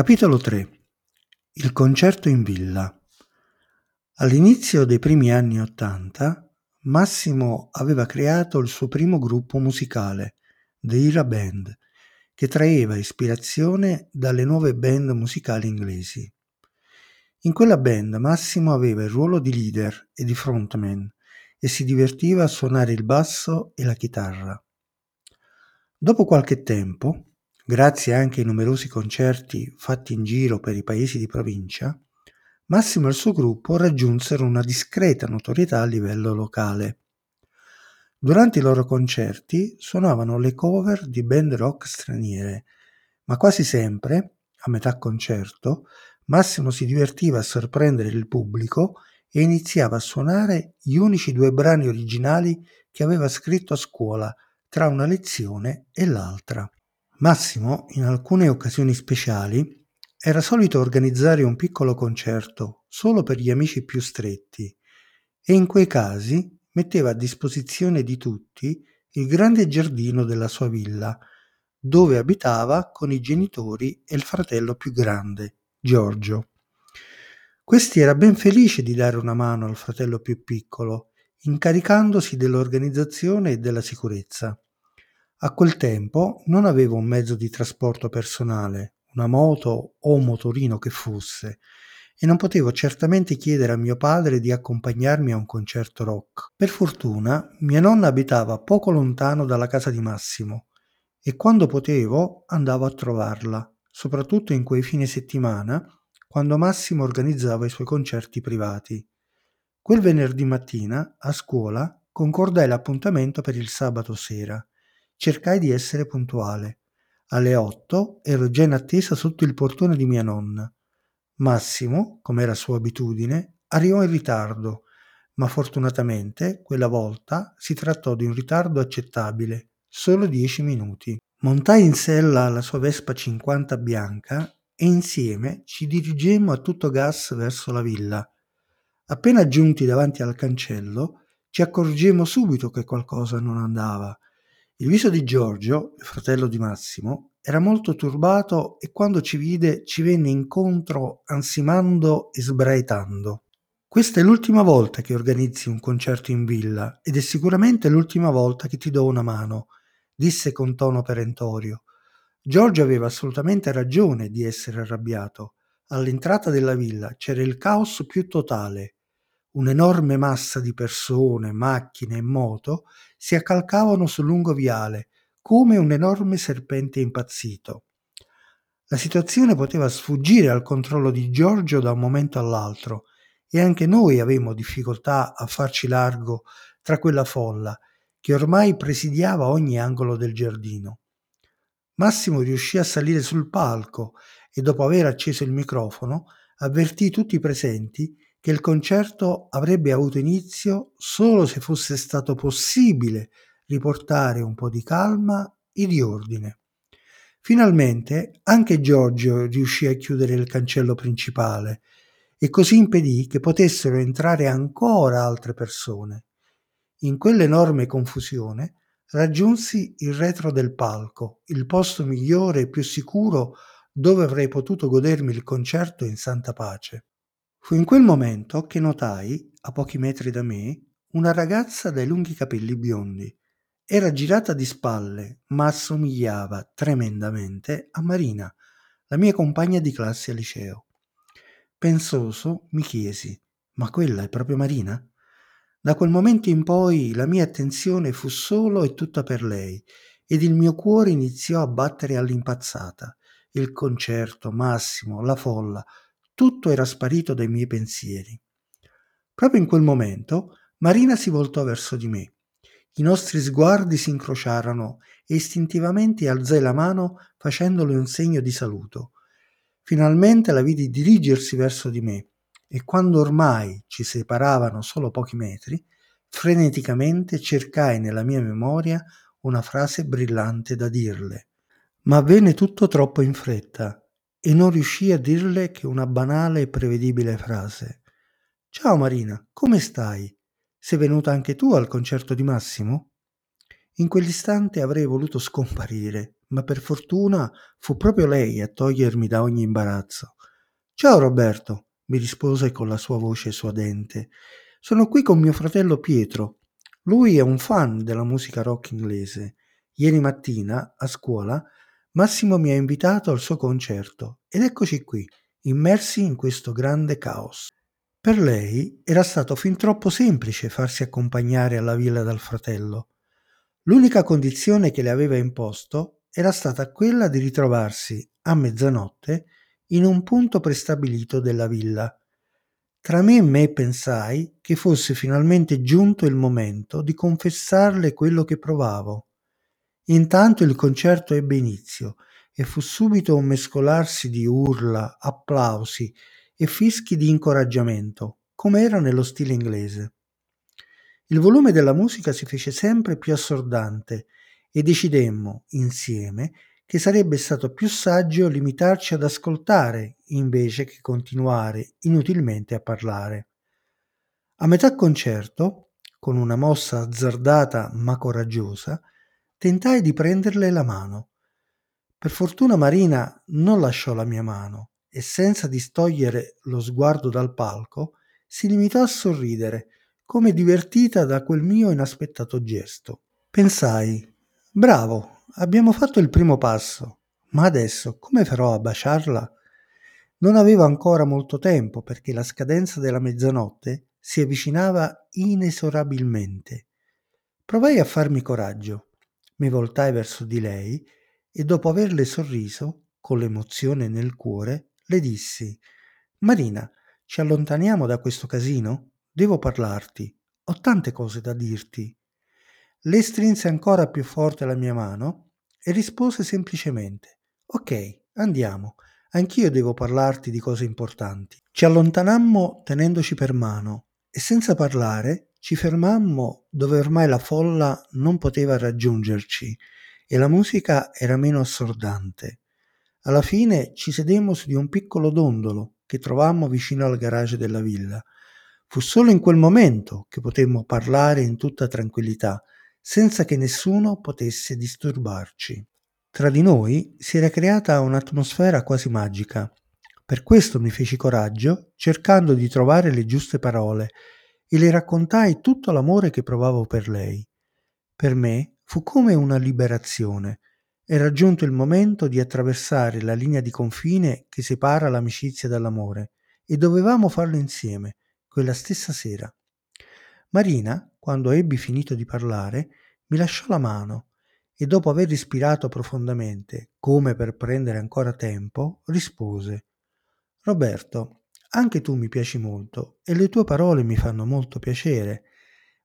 Capitolo 3 Il concerto in villa All'inizio dei primi anni Ottanta, Massimo aveva creato il suo primo gruppo musicale, The Ira Band, che traeva ispirazione dalle nuove band musicali inglesi. In quella band Massimo aveva il ruolo di leader e di frontman e si divertiva a suonare il basso e la chitarra. Dopo qualche tempo, grazie anche ai numerosi concerti fatti in giro per i paesi di provincia, Massimo e il suo gruppo raggiunsero una discreta notorietà a livello locale. Durante i loro concerti suonavano le cover di band rock straniere, ma quasi sempre, a metà concerto, Massimo si divertiva a sorprendere il pubblico e iniziava a suonare gli unici due brani originali che aveva scritto a scuola tra una lezione e l'altra. Massimo, in alcune occasioni speciali, era solito organizzare un piccolo concerto solo per gli amici più stretti e in quei casi metteva a disposizione di tutti il grande giardino della sua villa, dove abitava con i genitori e il fratello più grande, Giorgio. Questi era ben felice di dare una mano al fratello più piccolo, incaricandosi dell'organizzazione e della sicurezza. A quel tempo non avevo un mezzo di trasporto personale, una moto o un motorino che fosse, e non potevo certamente chiedere a mio padre di accompagnarmi a un concerto rock. Per fortuna mia nonna abitava poco lontano dalla casa di Massimo e quando potevo andavo a trovarla, soprattutto in quei fine settimana quando Massimo organizzava i suoi concerti privati. Quel venerdì mattina, a scuola, concordai l'appuntamento per il sabato sera cercai di essere puntuale. Alle otto ero già in attesa sotto il portone di mia nonna. Massimo, come era sua abitudine, arrivò in ritardo, ma fortunatamente quella volta si trattò di un ritardo accettabile, solo dieci minuti. Montai in sella alla sua Vespa 50 bianca e insieme ci dirigemmo a tutto gas verso la villa. Appena giunti davanti al cancello, ci accorgemmo subito che qualcosa non andava. Il viso di Giorgio, il fratello di Massimo, era molto turbato e quando ci vide ci venne incontro ansimando e sbraitando. Questa è l'ultima volta che organizzi un concerto in villa ed è sicuramente l'ultima volta che ti do una mano, disse con tono perentorio. Giorgio aveva assolutamente ragione di essere arrabbiato. All'entrata della villa c'era il caos più totale un'enorme massa di persone, macchine e moto si accalcavano sul lungo viale come un enorme serpente impazzito. La situazione poteva sfuggire al controllo di Giorgio da un momento all'altro e anche noi avevamo difficoltà a farci largo tra quella folla che ormai presidiava ogni angolo del giardino. Massimo riuscì a salire sul palco e dopo aver acceso il microfono avvertì tutti i presenti che il concerto avrebbe avuto inizio solo se fosse stato possibile riportare un po' di calma e di ordine. Finalmente anche Giorgio riuscì a chiudere il cancello principale e così impedì che potessero entrare ancora altre persone. In quell'enorme confusione raggiunsi il retro del palco, il posto migliore e più sicuro dove avrei potuto godermi il concerto in santa pace. Fu in quel momento che notai, a pochi metri da me, una ragazza dai lunghi capelli biondi. Era girata di spalle, ma assomigliava tremendamente a Marina, la mia compagna di classe al liceo. Pensoso mi chiesi, ma quella è proprio Marina? Da quel momento in poi la mia attenzione fu solo e tutta per lei ed il mio cuore iniziò a battere all'impazzata. Il concerto, Massimo, la folla, tutto era sparito dai miei pensieri. Proprio in quel momento Marina si voltò verso di me. I nostri sguardi si incrociarono e istintivamente alzai la mano facendole un segno di saluto. Finalmente la vidi dirigersi verso di me e quando ormai ci separavano solo pochi metri, freneticamente cercai nella mia memoria una frase brillante da dirle. Ma avvenne tutto troppo in fretta e non riuscii a dirle che una banale e prevedibile frase. Ciao Marina, come stai? Sei venuta anche tu al concerto di Massimo? In quell'istante avrei voluto scomparire, ma per fortuna fu proprio lei a togliermi da ogni imbarazzo. Ciao Roberto, mi rispose con la sua voce suadente. Sono qui con mio fratello Pietro. Lui è un fan della musica rock inglese. Ieri mattina, a scuola, Massimo mi ha invitato al suo concerto ed eccoci qui, immersi in questo grande caos. Per lei era stato fin troppo semplice farsi accompagnare alla villa dal fratello. L'unica condizione che le aveva imposto era stata quella di ritrovarsi a mezzanotte in un punto prestabilito della villa. Tra me e me pensai che fosse finalmente giunto il momento di confessarle quello che provavo. Intanto il concerto ebbe inizio e fu subito un mescolarsi di urla, applausi e fischi di incoraggiamento, come era nello stile inglese. Il volume della musica si fece sempre più assordante e decidemmo, insieme, che sarebbe stato più saggio limitarci ad ascoltare invece che continuare inutilmente a parlare. A metà concerto, con una mossa azzardata ma coraggiosa, tentai di prenderle la mano. Per fortuna Marina non lasciò la mia mano e senza distogliere lo sguardo dal palco, si limitò a sorridere, come divertita da quel mio inaspettato gesto. Pensai, bravo, abbiamo fatto il primo passo, ma adesso come farò a baciarla? Non avevo ancora molto tempo perché la scadenza della mezzanotte si avvicinava inesorabilmente. Provai a farmi coraggio. Mi voltai verso di lei e dopo averle sorriso, con l'emozione nel cuore, le dissi Marina, ci allontaniamo da questo casino? Devo parlarti. Ho tante cose da dirti. Le strinse ancora più forte la mia mano e rispose semplicemente Ok, andiamo. Anch'io devo parlarti di cose importanti. Ci allontanammo tenendoci per mano e senza parlare ci fermammo dove ormai la folla non poteva raggiungerci e la musica era meno assordante. Alla fine ci sedemmo su di un piccolo dondolo che trovammo vicino al garage della villa. Fu solo in quel momento che potemmo parlare in tutta tranquillità senza che nessuno potesse disturbarci. Tra di noi si era creata un'atmosfera quasi magica. Per questo mi feci coraggio, cercando di trovare le giuste parole, e le raccontai tutto l'amore che provavo per lei. Per me fu come una liberazione. Era giunto il momento di attraversare la linea di confine che separa l'amicizia dall'amore, e dovevamo farlo insieme, quella stessa sera. Marina, quando ebbi finito di parlare, mi lasciò la mano e dopo aver respirato profondamente, come per prendere ancora tempo, rispose Roberto, anche tu mi piaci molto e le tue parole mi fanno molto piacere,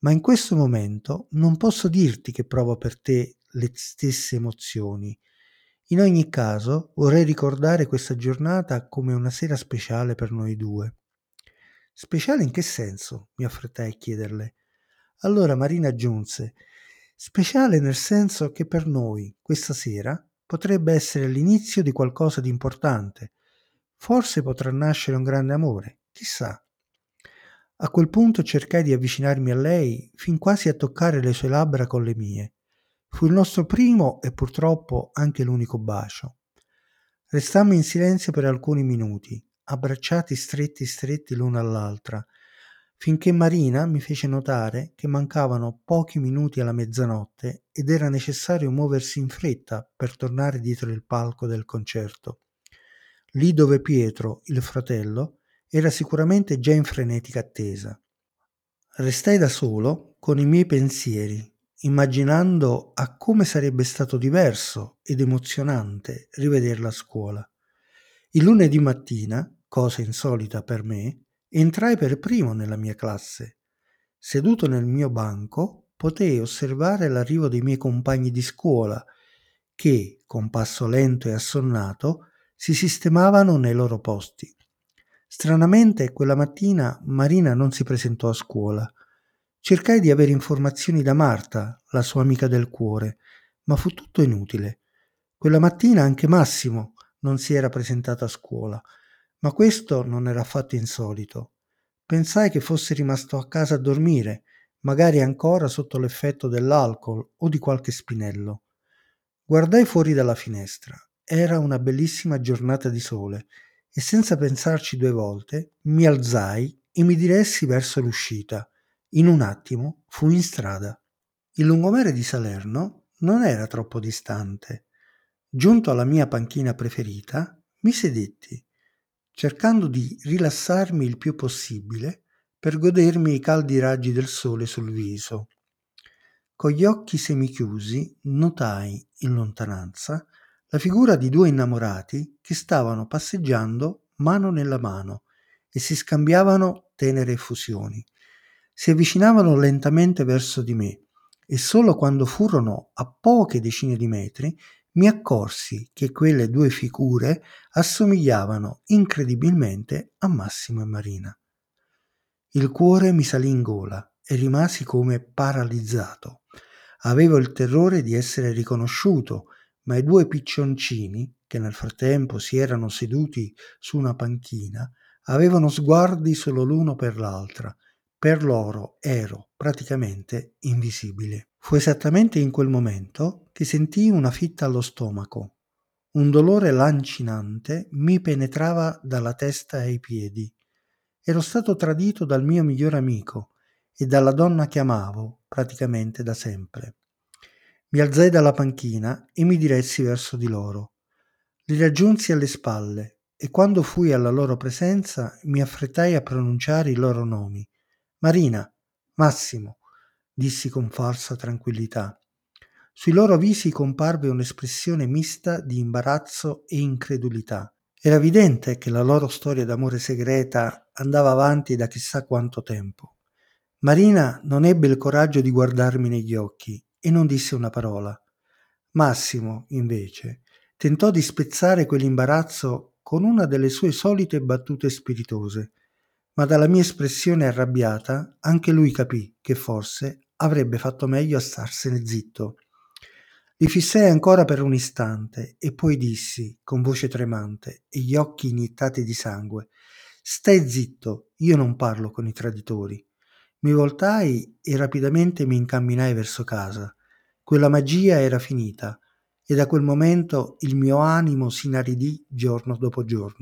ma in questo momento non posso dirti che provo per te le stesse emozioni. In ogni caso vorrei ricordare questa giornata come una sera speciale per noi due. Speciale in che senso? mi affrettai a chiederle. Allora Marina aggiunse Speciale nel senso che per noi, questa sera, potrebbe essere l'inizio di qualcosa di importante. Forse potrà nascere un grande amore, chissà. A quel punto cercai di avvicinarmi a lei fin quasi a toccare le sue labbra con le mie. Fu il nostro primo e purtroppo anche l'unico bacio. Restammo in silenzio per alcuni minuti, abbracciati stretti stretti l'uno all'altra, finché Marina mi fece notare che mancavano pochi minuti alla mezzanotte ed era necessario muoversi in fretta per tornare dietro il palco del concerto. Lì dove Pietro, il fratello, era sicuramente già in frenetica attesa. Restai da solo con i miei pensieri, immaginando a come sarebbe stato diverso ed emozionante rivederla a scuola. Il lunedì mattina, cosa insolita per me, entrai per primo nella mia classe. Seduto nel mio banco, potei osservare l'arrivo dei miei compagni di scuola, che, con passo lento e assonnato, si sistemavano nei loro posti. Stranamente, quella mattina Marina non si presentò a scuola. Cercai di avere informazioni da Marta, la sua amica del cuore, ma fu tutto inutile. Quella mattina anche Massimo non si era presentato a scuola, ma questo non era affatto insolito. Pensai che fosse rimasto a casa a dormire, magari ancora sotto l'effetto dell'alcol o di qualche spinello. Guardai fuori dalla finestra. Era una bellissima giornata di sole e senza pensarci due volte mi alzai e mi diressi verso l'uscita. In un attimo fui in strada. Il lungomare di Salerno non era troppo distante. Giunto alla mia panchina preferita, mi sedetti, cercando di rilassarmi il più possibile per godermi i caldi raggi del sole sul viso. Con gli occhi semichiusi notai in lontananza la figura di due innamorati che stavano passeggiando mano nella mano e si scambiavano tenere effusioni. Si avvicinavano lentamente verso di me e solo quando furono a poche decine di metri mi accorsi che quelle due figure assomigliavano incredibilmente a Massimo e Marina. Il cuore mi salì in gola e rimasi come paralizzato. Avevo il terrore di essere riconosciuto, ma i due piccioncini, che nel frattempo si erano seduti su una panchina, avevano sguardi solo l'uno per l'altra per loro ero praticamente invisibile. Fu esattamente in quel momento che sentii una fitta allo stomaco. Un dolore lancinante mi penetrava dalla testa ai piedi. Ero stato tradito dal mio migliore amico e dalla donna che amavo praticamente da sempre. Mi alzai dalla panchina e mi diressi verso di loro. Li raggiunsi alle spalle e quando fui alla loro presenza mi affrettai a pronunciare i loro nomi Marina, Massimo, dissi con falsa tranquillità. Sui loro visi comparve un'espressione mista di imbarazzo e incredulità. Era evidente che la loro storia d'amore segreta andava avanti da chissà quanto tempo. Marina non ebbe il coraggio di guardarmi negli occhi e non disse una parola. Massimo, invece, tentò di spezzare quell'imbarazzo con una delle sue solite battute spiritose ma dalla mia espressione arrabbiata anche lui capì che forse avrebbe fatto meglio a starsene zitto. Li fissai ancora per un istante e poi dissi, con voce tremante e gli occhi iniettati di sangue, Stai zitto, io non parlo con i traditori. Mi voltai e rapidamente mi incamminai verso casa. Quella magia era finita e da quel momento il mio animo si inaridì giorno dopo giorno.